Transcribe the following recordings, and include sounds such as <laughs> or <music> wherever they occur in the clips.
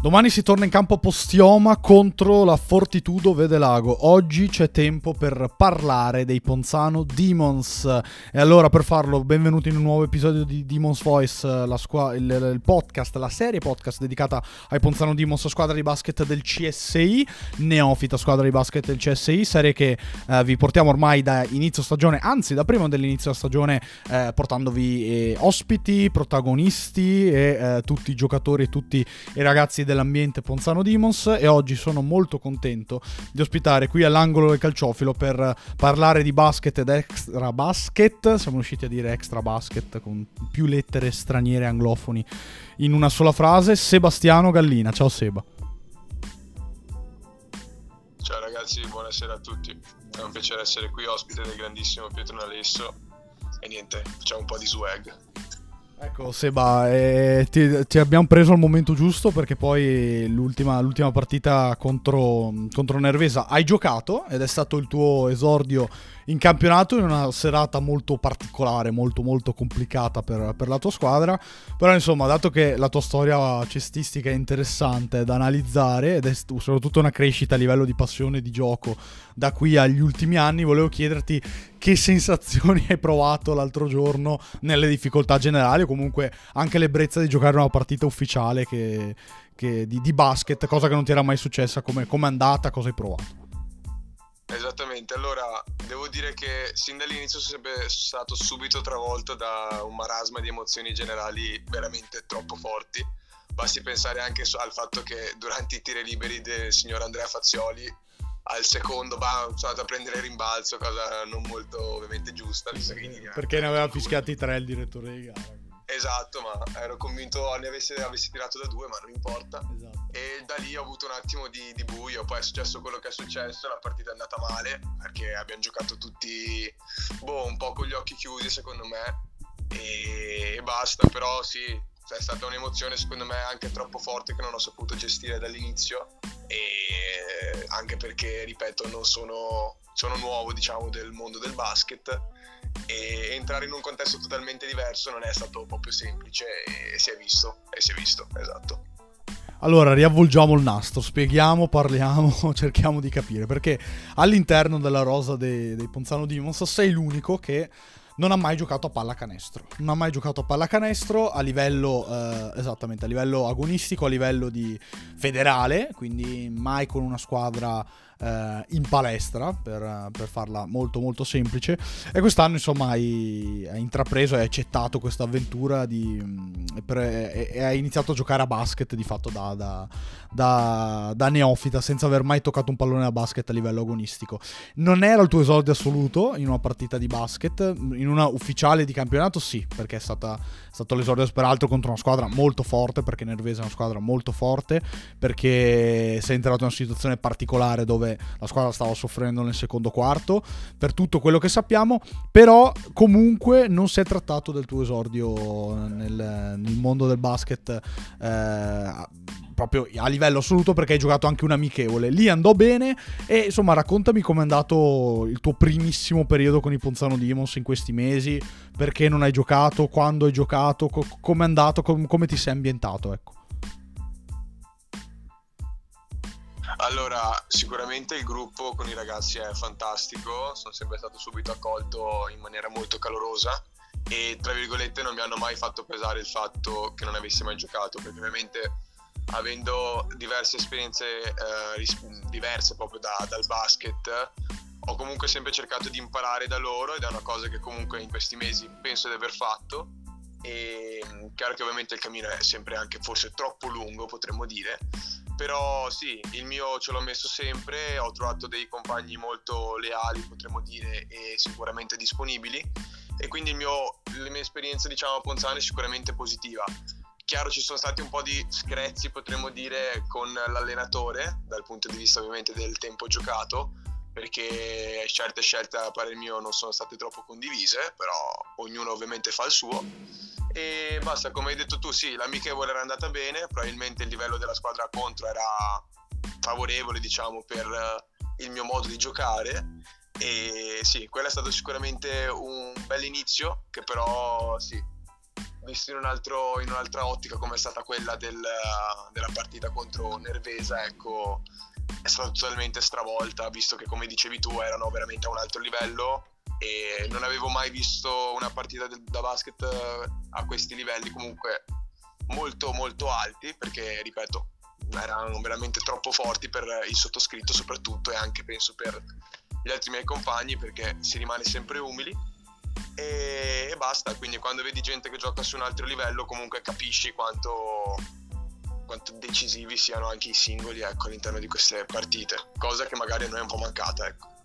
Domani si torna in campo Postioma contro la Fortitudo Vedelago. Oggi c'è tempo per parlare dei Ponzano Demons. E allora per farlo, benvenuti in un nuovo episodio di Demons Voice, squa- il, il, podcast, la serie podcast dedicata ai Ponzano Demons, squadra di basket del CSI, neofita squadra di basket del CSI, serie che eh, vi portiamo ormai da inizio stagione, anzi da prima dell'inizio stagione, eh, portandovi eh, ospiti, protagonisti e eh, tutti i giocatori e tutti i ragazzi dell'ambiente Ponzano Demons e oggi sono molto contento di ospitare qui all'angolo del calciofilo per parlare di basket ed extra basket. Siamo riusciti a dire extra basket con più lettere straniere anglofoni in una sola frase. Sebastiano Gallina. Ciao Seba. Ciao ragazzi, buonasera a tutti. È un piacere essere qui ospite del grandissimo Pietro Nalesso. E niente, facciamo un po' di swag. Ecco Seba, eh, ti, ti, abbiamo preso al momento giusto perché poi l'ultima, l'ultima partita contro, contro Nervesa hai giocato ed è stato il tuo esordio in campionato in una serata molto particolare, molto molto complicata per, per, la tua squadra, però insomma dato che la tua storia cestistica è interessante da analizzare ed è soprattutto una crescita a livello di passione di gioco da qui agli ultimi anni, volevo chiederti che sensazioni <laughs> hai provato l'altro giorno nelle difficoltà generali o comunque anche l'ebbrezza di giocare una partita ufficiale che, che di, di, basket, cosa che non ti era mai successa, come è andata, cosa hai provato? Esattamente, allora dire che sin dall'inizio sono sempre stato subito travolto da un marasma di emozioni generali veramente troppo forti. Basti pensare anche al fatto che durante i tiri liberi del signor Andrea Fazioli al secondo bah, sono andato a prendere il rimbalzo, cosa non molto ovviamente giusta. Perché ne aveva fischiati tre il direttore di gara. Esatto, ma ero convinto ne avesse, avessi tirato da due, ma non importa. Esatto. E da lì ho avuto un attimo di, di, buio, poi è successo quello che è successo, la partita è andata male, perché abbiamo giocato tutti, boh, un po' con gli occhi chiusi secondo me, e, e basta, però sì, è stata un'emozione secondo me anche troppo forte che non ho saputo gestire dall'inizio, e anche perché, ripeto, non sono, sono nuovo, diciamo, del mondo del basket e entrare in un contesto totalmente diverso non è stato proprio semplice e si è visto, e si è visto, esatto. Allora, riavvolgiamo il nastro, spieghiamo, parliamo, <laughs> cerchiamo di capire, perché all'interno della rosa dei, dei Ponzano Demons sei l'unico che non ha mai giocato a pallacanestro. Non ha mai giocato a pallacanestro a livello, eh, esattamente, a livello agonistico, a livello di federale, quindi mai con una squadra eh, in palestra per, per, farla molto molto semplice. E quest'anno insomma hai, hai intrapreso e accettato questa avventura mm, e, hai iniziato a giocare a basket di fatto da, da, da, da, neofita senza aver mai toccato un pallone da basket a livello agonistico. Non era il tuo esordio assoluto in una partita di basket? In una ufficiale di campionato sì perché è stata, è stato l'esordio peraltro contro una squadra molto forte perché Nervese è una squadra molto forte perché sei entrato in una situazione particolare dove dove la squadra stava soffrendo nel secondo quarto, per tutto quello che sappiamo, però comunque non si è trattato del tuo esordio nel, nel mondo del basket. Eh, proprio a livello assoluto perché hai giocato anche un amichevole. Lì andò bene e insomma raccontami com'è andato il tuo primissimo periodo con i Ponzano Demons in questi mesi, perché non hai giocato, quando hai giocato, co- com'è andato, com- come ti sei ambientato, ecco. Allora, sicuramente il gruppo con i ragazzi è fantastico, sono sempre stato subito accolto in maniera molto calorosa e tra virgolette non mi hanno mai fatto pesare il fatto che non avessi mai giocato, perché ovviamente avendo diverse esperienze eh, ris- diverse proprio da, dal basket, ho comunque sempre cercato di imparare da loro ed è una cosa che comunque in questi mesi penso di aver fatto. E chiaro che ovviamente il cammino è sempre anche forse troppo lungo potremmo dire però sì, il mio ce l'ho messo sempre, ho trovato dei compagni molto leali, potremmo dire, e sicuramente disponibili e quindi mio, la mia esperienza diciamo a Ponzano è sicuramente positiva. Chiaro ci sono stati un po' di screzzi, potremmo dire, con l'allenatore, dal punto di vista ovviamente del tempo giocato, perché certe scelte a parer mio non sono state troppo condivise, però ognuno ovviamente fa il suo e basta, come hai detto tu, sì, l'amichevole era andata bene, probabilmente il livello della squadra contro era favorevole, diciamo, per eh, il mio modo di giocare. E sì, quello è stato sicuramente un bel inizio, che però sì, visto in, un altro, in un'altra ottica come è stata quella del, della partita contro Nervesa, ecco, è stata totalmente stravolta, visto che come dicevi tu erano veramente a un altro livello e non avevo mai visto una partita del, da basket eh, a questi livelli comunque molto molto alti, perché ripeto, erano veramente troppo forti per il sottoscritto soprattutto e anche penso per gli altri miei compagni perché si rimane sempre umili e, e basta, quindi quando vedi gente che gioca su un altro livello comunque capisci quanto, quanto decisivi siano anche i singoli ecco, all'interno di queste partite, cosa che magari a noi è un po' mancata. Ecco.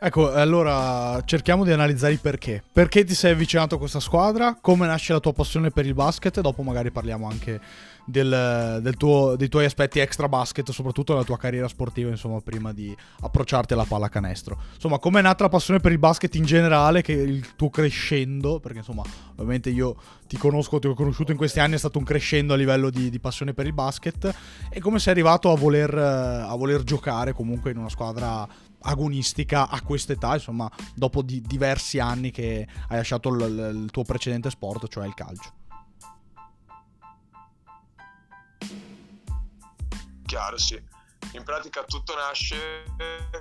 Ecco, allora cerchiamo di analizzare il perché. Perché ti sei avvicinato a questa squadra? Come nasce la tua passione per il basket? Dopo magari parliamo anche del, del tuo, dei tuoi aspetti extra basket, soprattutto della tua carriera sportiva, insomma, prima di approcciarti alla pallacanestro. Insomma, come è nata la passione per il basket in generale, che il tuo crescendo, perché insomma, ovviamente io ti conosco, ti ho conosciuto in questi anni, è stato un crescendo a livello di, di passione per il basket, e come sei arrivato a voler, a voler giocare comunque in una squadra agonistica a quest'età, insomma, dopo di diversi anni che hai lasciato il, il tuo precedente sport, cioè il calcio. Chiaro, sì. In pratica tutto nasce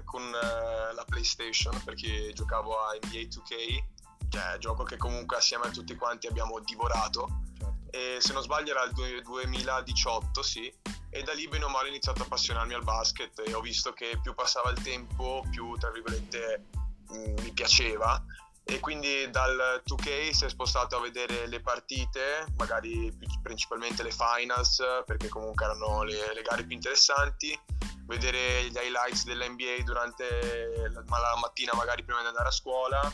con uh, la PlayStation perché giocavo a NBA 2K, cioè gioco che comunque assieme a tutti quanti abbiamo divorato. Certo. E se non sbaglio era il 2018, sì, e da lì bene o male ho iniziato a appassionarmi al basket e ho visto che più passava il tempo più tra virgolette mm, mi piaceva. E quindi dal 2K si è spostato a vedere le partite, magari principalmente le finals perché comunque erano le, le gare più interessanti, vedere gli highlights dell'NBA durante la, la mattina magari prima di andare a scuola.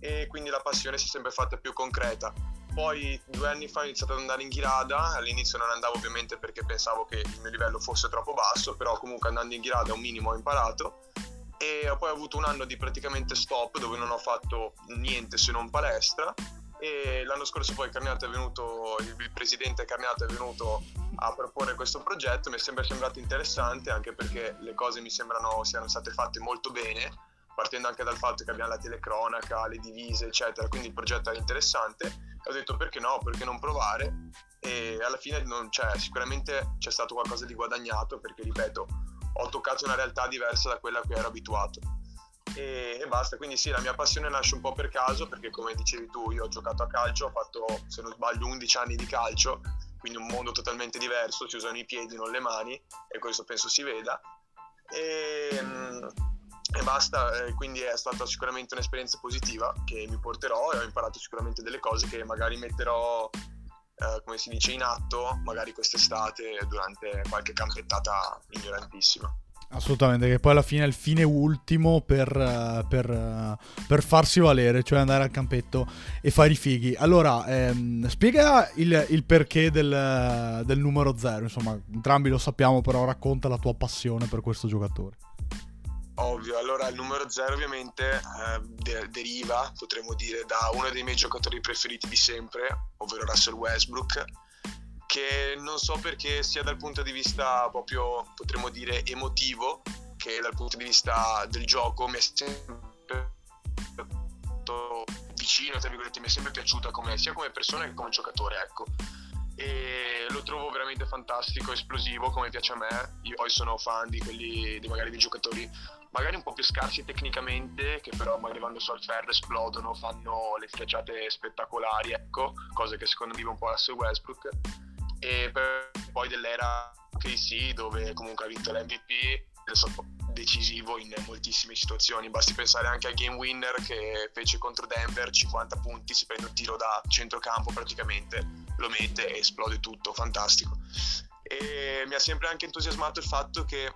E quindi la passione si è sempre fatta più concreta poi due anni fa ho iniziato ad andare in Ghirada, all'inizio non andavo ovviamente perché pensavo che il mio livello fosse troppo basso, però comunque andando in Ghirada un minimo ho imparato. E poi ho avuto un anno di praticamente stop dove non ho fatto niente se non palestra. E l'anno scorso poi Carniato è venuto, il presidente Carniato è venuto a proporre questo progetto, mi è sempre sembrato interessante anche perché le cose mi sembrano siano state fatte molto bene partendo anche dal fatto che abbiamo la telecronaca, le divise, eccetera, quindi il progetto era interessante. Ho detto perché no, perché non provare? E alla fine non, cioè, sicuramente c'è stato qualcosa di guadagnato perché, ripeto, ho toccato una realtà diversa da quella a cui ero abituato. E, e, basta, quindi sì, la mia passione nasce un po' per caso perché come dicevi tu, io ho giocato a calcio, ho fatto, se non sbaglio, 11 anni di calcio, quindi un mondo totalmente diverso, si usano i piedi, non le mani e questo penso si veda. E, mm, e basta, eh, quindi è stata sicuramente un'esperienza positiva che mi porterò e ho imparato sicuramente delle cose che magari metterò, eh, come si dice, in atto magari quest'estate durante qualche campettata ignorantissima. Assolutamente, che poi alla fine è il fine ultimo per, per, per, farsi valere, cioè andare al campetto e fare i fighi. Allora, ehm, spiega il, il perché del, del numero zero, insomma, entrambi lo sappiamo, però racconta la tua passione per questo giocatore. Ovvio, allora il numero 0 ovviamente eh, de- deriva, potremmo dire, da uno dei miei giocatori preferiti di sempre, ovvero Russell Westbrook, che non so perché sia dal punto di vista proprio, potremmo dire, emotivo, che dal punto di vista del gioco mi è sempre vicino, tra virgolette, mi è sempre piaciuta come, sia come persona che come giocatore, ecco e lo trovo veramente fantastico, esplosivo come piace a me. Io poi sono fan di quelli, di magari di giocatori magari un po' più scarsi tecnicamente, che però magari vanno sul ferro, esplodono, fanno le schiacciate spettacolari, ecco, cose che secondo me vive un po' Russell Westbrook. E poi dell'era KC dove comunque ha vinto l'MVP, è stato decisivo in moltissime situazioni. Basti pensare anche al game winner che fece contro Denver, 50 punti, si prende un tiro da centrocampo praticamente, lo mette e esplode tutto, fantastico. E mi ha sempre anche entusiasmato il fatto che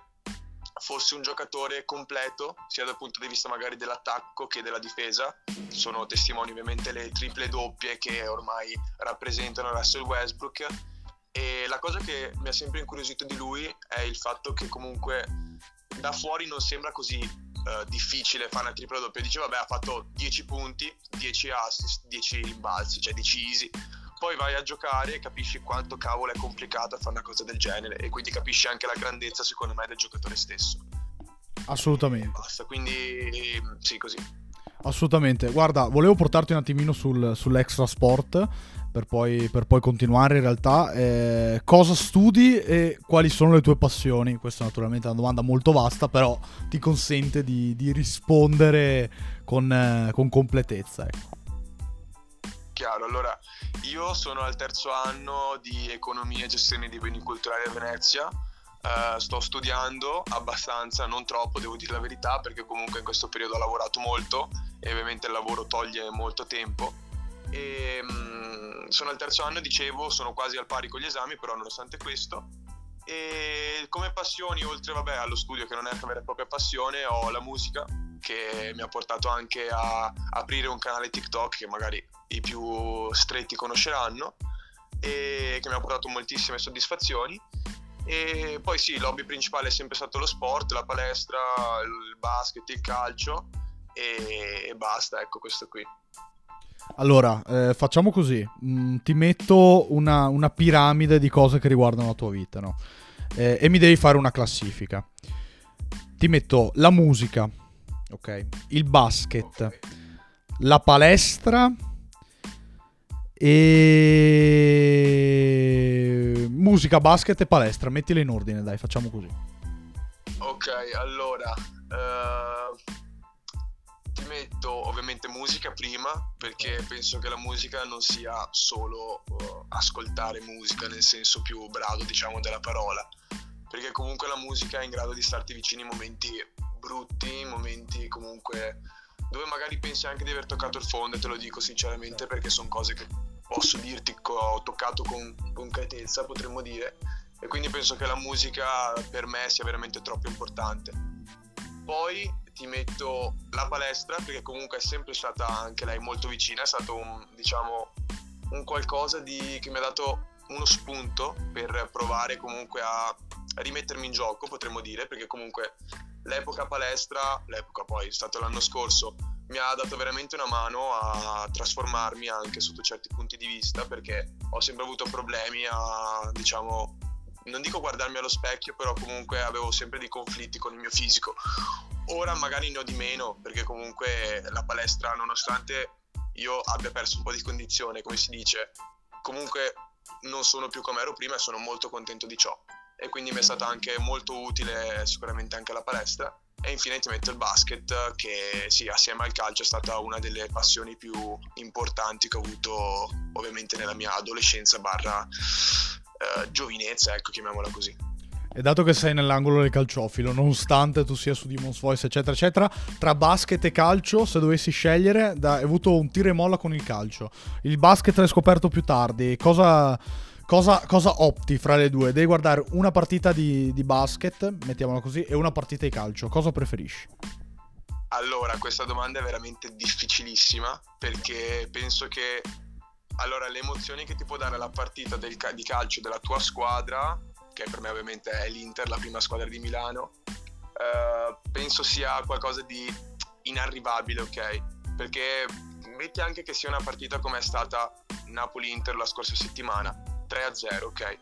fosse un giocatore completo, sia dal punto di vista magari dell'attacco che della difesa. Sono testimoni ovviamente le triple doppie che ormai rappresentano Russell Westbrook. E la cosa che mi ha sempre incuriosito di lui è il fatto che comunque da fuori non sembra così uh, difficile fare una tripla doppia. Dice vabbè ha fatto 10 punti, 10 assist, 10 rimbalzi, cioè 10 easy poi vai a giocare e capisci quanto cavolo è complicato fare una cosa del genere e quindi capisci anche la grandezza secondo me del giocatore stesso. Assolutamente. Basta, quindi sì, così. Assolutamente. Guarda, volevo portarti un attimino sul, sull'extra sport per poi, per poi continuare in realtà. Eh, cosa studi e quali sono le tue passioni? Questa naturalmente è una domanda molto vasta, però ti consente di, di rispondere con, eh, con completezza. Ecco. Chiaro, allora io sono al terzo anno di economia e gestione dei beni culturali a Venezia. Uh, sto studiando abbastanza, non troppo, devo dire la verità, perché comunque in questo periodo ho lavorato molto e ovviamente il lavoro toglie molto tempo. E, um, sono al terzo anno, dicevo, sono quasi al pari con gli esami, però nonostante questo. E come passioni, oltre vabbè, allo studio che non è una vera e propria passione, ho la musica che mi ha portato anche a aprire un canale TikTok che magari i più stretti conosceranno e che mi ha portato moltissime soddisfazioni. E poi sì, il hobby principale è sempre stato lo sport, la palestra, il basket, il calcio e basta, ecco questo qui. Allora, eh, facciamo così, mm, ti metto una, una, piramide di cose che riguardano la tua vita, no? Eh, e mi devi fare una classifica. Ti metto la musica, ok? Il basket, okay. la palestra e musica, basket e palestra. Mettile in ordine, dai, facciamo così. Ok, allora uh, ti metto ovviamente musica prima perché penso che la musica non sia solo uh, ascoltare musica nel senso più brado, diciamo, della parola. Perché comunque la musica è in grado di starti vicino in momenti brutti, momenti comunque dove magari pensi anche di aver toccato il fondo, e te lo dico sinceramente perché sono cose che posso dirti che ho toccato con concretezza, potremmo dire, e quindi penso che la musica per me sia veramente troppo importante. Poi ti metto la palestra perché comunque è sempre stata anche lei molto vicina, è stato un, diciamo, un qualcosa di, che mi ha dato uno spunto per provare comunque a rimettermi in gioco, potremmo dire, perché comunque l'epoca palestra, l'epoca poi è stato l'anno scorso, mi ha dato veramente una mano a trasformarmi anche sotto certi punti di vista perché ho sempre avuto problemi a, diciamo, non dico guardarmi allo specchio, però comunque avevo sempre dei conflitti con il mio fisico. Ora magari ne ho di meno perché comunque la palestra, nonostante io abbia perso un po' di condizione, come si dice, comunque non sono più come ero prima e sono molto contento di ciò e quindi mi è stata anche molto utile sicuramente anche la palestra e infine ti metto il basket che sì assieme al calcio è stata una delle passioni più importanti che ho avuto ovviamente nella mia adolescenza barra eh, giovinezza ecco chiamiamola così e dato che sei nell'angolo del calciofilo, nonostante tu sia su Demon's Voice, eccetera, eccetera, tra basket e calcio, se dovessi scegliere, da, hai avuto un tiro e molla con il calcio. Il basket l'hai scoperto più tardi. Cosa, Cosa, cosa, opti fra le due? Devi guardare una partita di, di basket, mettiamola così, e una partita di calcio. Cosa preferisci? Allora, questa domanda è veramente difficilissima perché penso che allora, le emozioni che ti può dare la partita del, di calcio della tua squadra, che per me ovviamente è l'Inter, la prima squadra di Milano, eh, penso sia qualcosa di inarrivabile, ok? Perché metti anche che sia una partita come è stata Napoli-Inter la scorsa settimana 3 a 0, ok?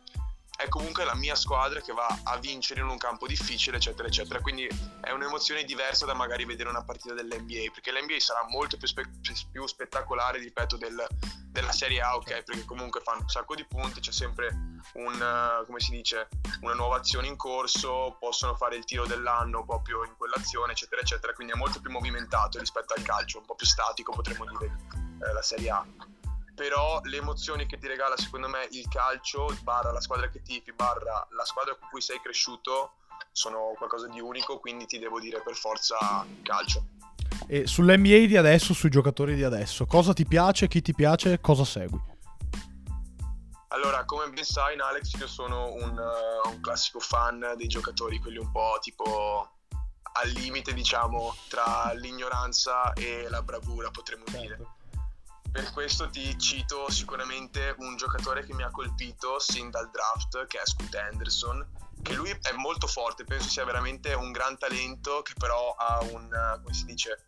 È comunque la mia squadra che va a vincere in un campo difficile, eccetera, eccetera. Quindi è un'emozione diversa da magari vedere una partita dell'NBA, perché l'NBA sarà molto più, spe- più spettacolare, ripeto, del, della Serie A, ok? Perché comunque fanno un sacco di punti, c'è sempre un, come si dice, una nuova azione in corso, possono fare il tiro dell'anno proprio in quell'azione, eccetera, eccetera. Quindi è molto più movimentato rispetto al calcio, un po' più statico, potremmo dire, eh, la Serie A però le emozioni che ti regala secondo me il calcio, barra la squadra che tifi, barra la squadra con cui sei cresciuto, sono qualcosa di unico, quindi ti devo dire per forza calcio. E sull'NBA di adesso, sui giocatori di adesso, cosa ti piace, chi ti piace, cosa segui? Allora, come ben sai, in Alex, io sono un, uh, un classico fan dei giocatori, quelli un po' tipo al limite, diciamo, tra l'ignoranza e la bravura, potremmo certo. dire per questo ti cito sicuramente un giocatore che mi ha colpito sin dal draft, che è Scoot Anderson, che lui è molto forte, penso sia veramente un gran talento, che però ha un, come si dice,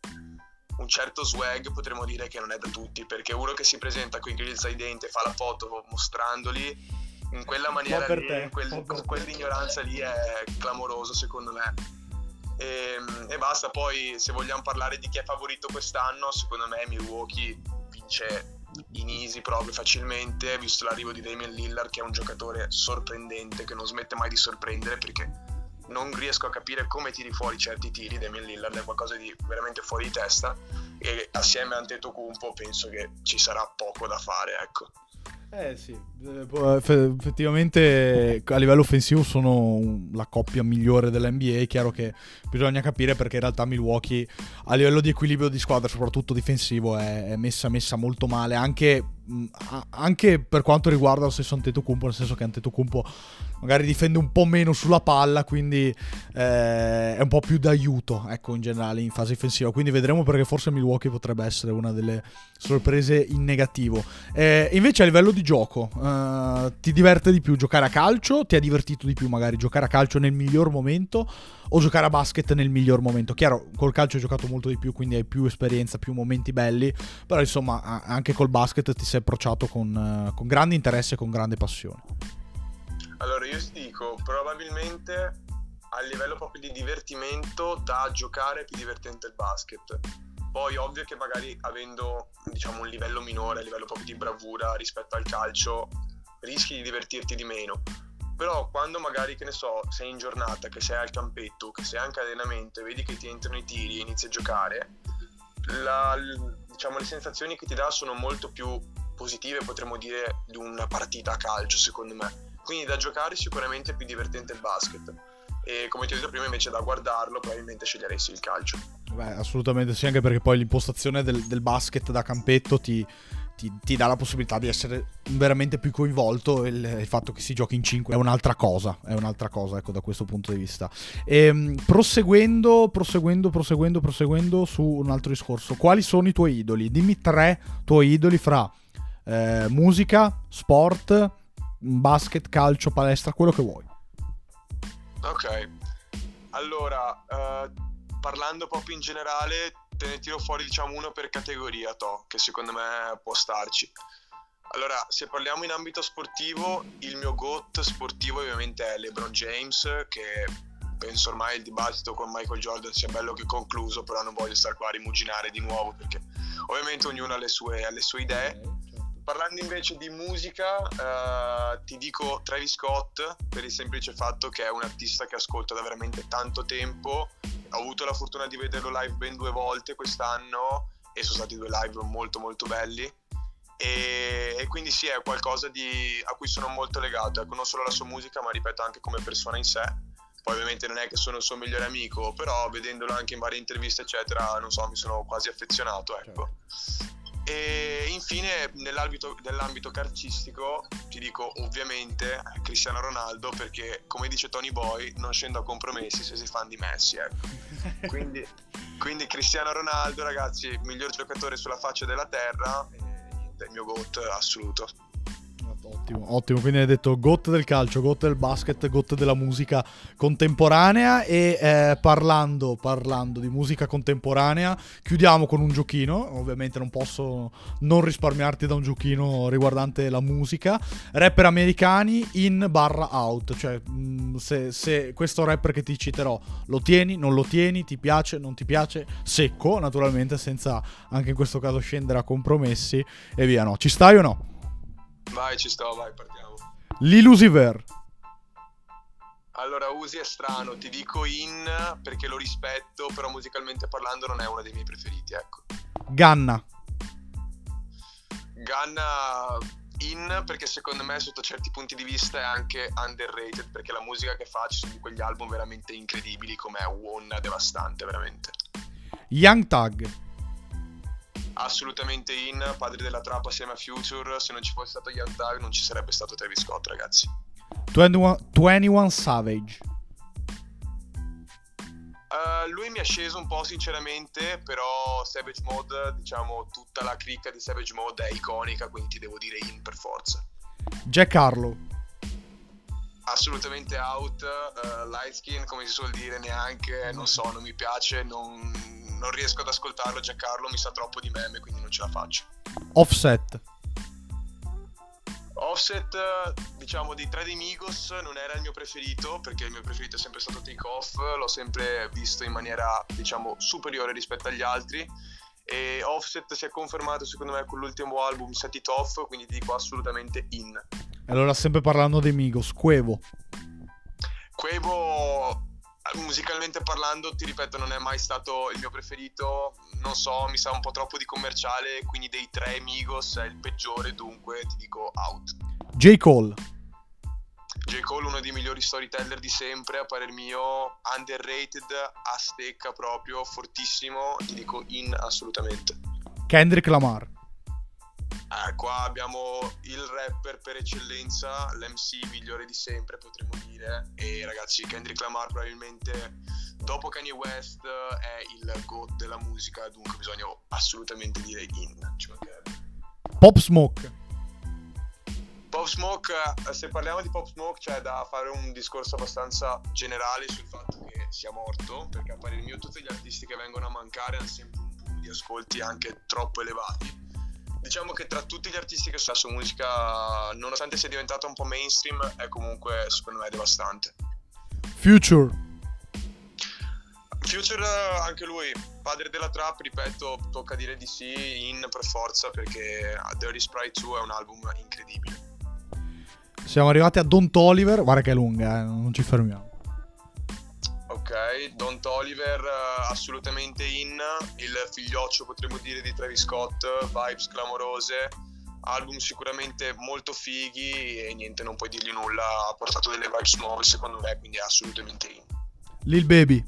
un certo swag, potremmo dire che non è da tutti, perché uno che si presenta con i grills ai denti e fa la foto mostrandoli, in quella maniera lì, in quel, con quell'ignoranza lì è clamoroso secondo me. E, e, basta, poi se vogliamo parlare di chi è favorito quest'anno, secondo me Milwaukee vince in easy proprio facilmente, visto l'arrivo di Damian Lillard che è un giocatore sorprendente, che non smette mai di sorprendere perché non riesco a capire come tiri fuori certi tiri. Damian Lillard è qualcosa di veramente fuori di testa e assieme a Antetokounmpo penso che ci sarà poco da fare ecco eh sì, eh, effettivamente a livello offensivo sono la coppia migliore dell'NBA, è chiaro che bisogna capire perché in realtà Milwaukee a livello di equilibrio di squadra, soprattutto difensivo, è messa, messa molto male, anche, anche per quanto riguarda lo stesso Antetokounmpo, nel senso che Antetokounmpo magari difende un po' meno sulla palla, quindi eh, è un po' più d'aiuto, ecco, in generale in fase difensiva. Quindi vedremo perché forse Milwaukee potrebbe essere una delle sorprese in negativo. Eh, invece a livello di gioco, eh, ti diverte di più giocare a calcio? Ti ha divertito di più magari giocare a calcio nel miglior momento? O giocare a basket nel miglior momento? Chiaro, col calcio hai giocato molto di più, quindi hai più esperienza, più momenti belli, però insomma anche col basket ti sei approcciato con, eh, con grande interesse e con grande passione. Allora, io ti dico, probabilmente a livello proprio di divertimento da giocare è più divertente il basket. Poi ovvio che magari avendo diciamo un livello minore, a livello proprio di bravura rispetto al calcio, rischi di divertirti di meno. Però quando magari, che ne so, sei in giornata, che sei al campetto, che sei anche allenamento e vedi che ti entrano i tiri e inizi a giocare, la, diciamo, le sensazioni che ti dà sono molto più positive, potremmo dire, di una partita a calcio, secondo me quindi da giocare sicuramente è più divertente il basket. E come ti ho detto prima, invece da guardarlo, probabilmente sceglierei sì il calcio. Beh, assolutamente sì, anche perché poi l'impostazione del, del basket da campetto ti, ti, ti, dà la possibilità di essere veramente più coinvolto. Il, il, fatto che si giochi in 5 è un'altra cosa, è un'altra cosa, ecco, da questo punto di vista. E, ehm, proseguendo, proseguendo, proseguendo, proseguendo su un altro discorso, quali sono i tuoi idoli? Dimmi tre tuoi idoli fra eh, musica, sport basket, calcio, palestra, quello che vuoi. Ok, allora, eh, parlando proprio in generale, te ne tiro fuori diciamo uno per categoria, to, che secondo me può starci. Allora, se parliamo in ambito sportivo, il mio GOAT sportivo ovviamente è LeBron James, che penso ormai il dibattito con Michael Jordan sia bello che concluso, però non voglio stare qua a rimuginare di nuovo perché ovviamente ognuno ha le sue, ha le sue idee. Parlando invece di musica, uh, ti dico Travis Scott per il semplice fatto che è un artista che ascolto da veramente tanto tempo. Ho avuto la fortuna di vederlo live ben due volte quest'anno e sono stati due live molto molto belli. E, e quindi sì, è qualcosa di, a cui sono molto legato. Ecco, non solo la sua musica, ma ripeto anche come persona in sé. Poi ovviamente non è che sono il suo migliore amico, però vedendolo anche in varie interviste, eccetera, non so, mi sono quasi affezionato, ecco. Certo. E infine nell'ambito, nell'ambito calcistico ti dico ovviamente Cristiano Ronaldo perché come dice Tony Boy non scendo a compromessi se si fanno di Messi ecco. <laughs> quindi, quindi, Cristiano Ronaldo ragazzi miglior giocatore sulla faccia della terra e il mio GOAT assoluto Ottimo, ottimo. Quindi hai detto GOT del calcio, GOT del basket, GOT della musica contemporanea. E eh, parlando, parlando di musica contemporanea, chiudiamo con un giochino. Ovviamente non posso non risparmiarti da un giochino riguardante la musica. Rapper americani in barra out. Cioè, mm, se, se questo rapper che ti citerò lo tieni, non lo tieni, ti piace, non ti piace, secco, naturalmente, senza anche in questo caso scendere a compromessi e via. No, ci stai o no? Vai, ci sto, vai, partiamo. L'Ilusiver. Allora, Usi è strano, ti dico in perché lo rispetto, però musicalmente parlando non è uno dei miei preferiti, ecco. Ganna. Ganna in perché secondo me sotto certi punti di vista è anche underrated perché la musica che fa ci sono quegli album veramente incredibili come One devastante veramente. Young Tag assolutamente in, padre della trappa assieme a Future, se non ci fosse stato Young Thug non ci sarebbe stato Travis Scott ragazzi. 21, 21 Savage. Uh, lui mi ha sceso un po' sinceramente, però Savage Mode, diciamo tutta la cricca di Savage Mode è iconica, quindi ti devo dire in per forza. Jack Harlow. Assolutamente out, uh, light skin come si suol dire neanche, non so, non mi piace, non, non riesco ad ascoltarlo Giancarlo mi sa troppo di meme quindi non ce la faccio offset Offset, diciamo, dei tre dei Migos non era il mio preferito, perché il mio preferito è sempre stato Take Off, l'ho sempre visto in maniera, diciamo, superiore rispetto agli altri. E Offset si è confermato, secondo me, con l'ultimo album Set It Off, quindi ti dico assolutamente in. Allora, sempre parlando dei Migos, Quevo. Quevo musicalmente parlando, ti ripeto, non è mai stato il mio preferito. Non so, mi sa un po' troppo di commerciale. Quindi dei tre Migos è il peggiore. Dunque ti dico out. J. Cole. J. Cole, uno dei migliori storyteller di sempre, a parer mio, underrated, a stecca proprio, fortissimo. Ti dico in assolutamente. Kendrick Lamar. Eh, qua abbiamo il rapper per eccellenza, l'MC migliore di sempre, potremmo dire. E ragazzi, Kendrick Lamar probabilmente dopo Kanye West è il GOAT della musica, dunque bisogna assolutamente dire in. Pop Smoke. Pop Smoke, eh, se parliamo di Pop Smoke c'è da fare un discorso abbastanza generale sul fatto che sia morto, perché a parer mio tutti gli artisti che vengono a mancare hanno sempre un punto di ascolti anche troppo elevati diciamo che tra tutti gli artisti che fa su musica, nonostante sia diventato un po' mainstream, è comunque secondo me devastante. Future. Future, anche lui, padre della trap, ripeto, tocca dire di sì in per forza perché Dirty Sprite 2 è un album incredibile. Siamo arrivati a Don Toliver, guarda che è lunga, eh, non ci fermiamo. Ok, Don Toliver uh, assolutamente in, il figlioccio potremmo dire di Travis Scott, vibes clamorose, album sicuramente molto fighi e niente, non puoi dirgli nulla, ha portato delle vibes nuove secondo me, quindi assolutamente in. Lil Baby.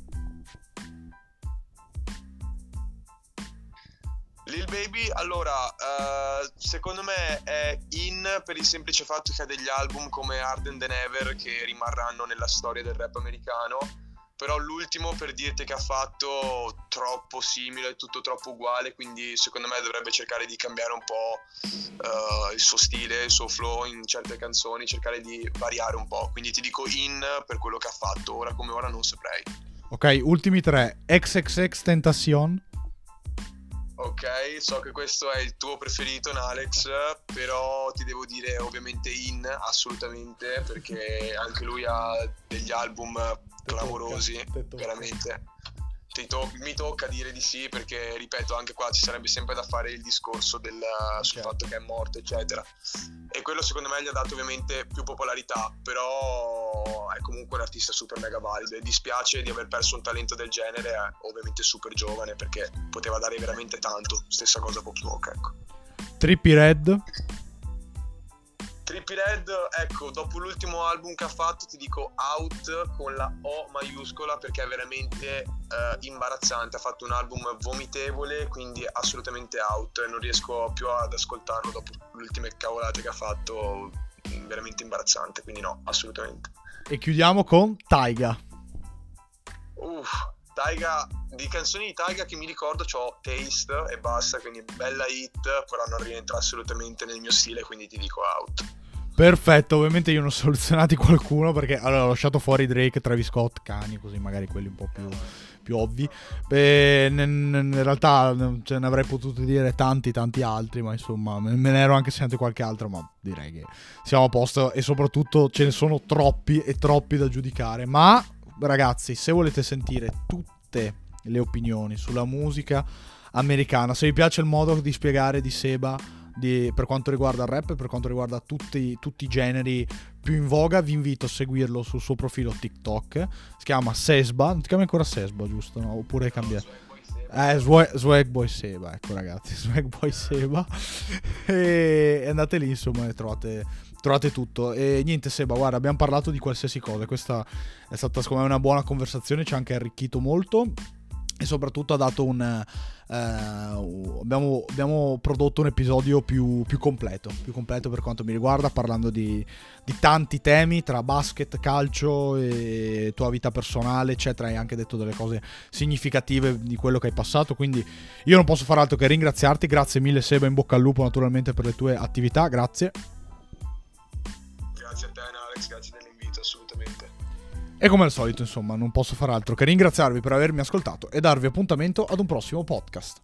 Lil Baby, allora, uh, secondo me è in per il semplice fatto che ha degli album come Arden Than Ever che rimarranno nella storia del rap americano però l'ultimo per dirti che ha fatto troppo simile, tutto troppo uguale, quindi secondo me dovrebbe cercare di cambiare un po' uh, il suo stile, il suo flow in certe canzoni, cercare di variare un po', quindi ti dico in per quello che ha fatto, ora come ora non saprei. Ok, ultimi tre, XXX Tentacion. Ok, so che questo è il tuo preferito, Alex, però ti devo dire ovviamente in assolutamente perché anche lui ha degli album clamorosi, veramente. To- mi tocca dire di sì perché, ripeto, anche qua ci sarebbe sempre da fare il discorso del, sul okay. fatto che è morto, eccetera. E quello secondo me gli ha dato ovviamente più popolarità, però è comunque un artista super mega valido e dispiace di aver perso un talento del genere, è ovviamente super giovane perché poteva dare veramente tanto. Stessa cosa Pop Smoke, ecco. Trippy Red Trippy Red, ecco, dopo l'ultimo album che ha fatto ti dico out con la O maiuscola perché è veramente eh, imbarazzante. Ha fatto un album vomitevole, quindi assolutamente out. Non riesco più ad ascoltarlo dopo le ultime cavolate che ha fatto, veramente imbarazzante. Quindi no, assolutamente. E chiudiamo con Taiga. Uff, Taiga, di canzoni di Taiga che mi ricordo ho Taste e basta, quindi bella hit, però non rientra assolutamente nel mio stile, quindi ti dico out. Perfetto, ovviamente io non ho selezionati qualcuno perché allora ho lasciato fuori Drake, Travis Scott, Cani, così magari quelli un po' più, più ovvi. Beh, in realtà ce ne avrei potuto dire tanti, tanti altri, ma insomma me ne ero anche sentito qualche altro, ma direi che siamo a posto e soprattutto ce ne sono troppi e troppi da giudicare. Ma ragazzi, se volete sentire tutte le opinioni sulla musica americana, se vi piace il modo di spiegare di Seba di, per quanto riguarda il rap e per quanto riguarda tutti, tutti, i generi più in voga, vi invito a seguirlo sul suo profilo TikTok. Si chiama Sesba, ti chiami ancora Sesba, giusto? No? Oppure hai cambiato? Eh, Swag, Seba, ecco ragazzi, <laughs> Swag Boy Seba. e andate lì, insomma, e trovate, trovate tutto. E niente, Seba, guarda, abbiamo parlato di qualsiasi cosa. Questa è stata, secondo me, una buona conversazione, ci ha anche arricchito molto e soprattutto ha dato un... Uh, abbiamo, abbiamo, prodotto un episodio più, più, completo, più completo per quanto mi riguarda, parlando di, di, tanti temi tra basket, calcio e tua vita personale, eccetera. Hai anche detto delle cose significative di quello che hai passato. Quindi io non posso fare altro che ringraziarti. Grazie mille, Seba. In bocca al lupo, naturalmente, per le tue attività. Grazie. Grazie a te, Alex. Grazie. E come al solito, insomma, non posso far altro che ringraziarvi per avermi ascoltato e darvi appuntamento ad un prossimo podcast.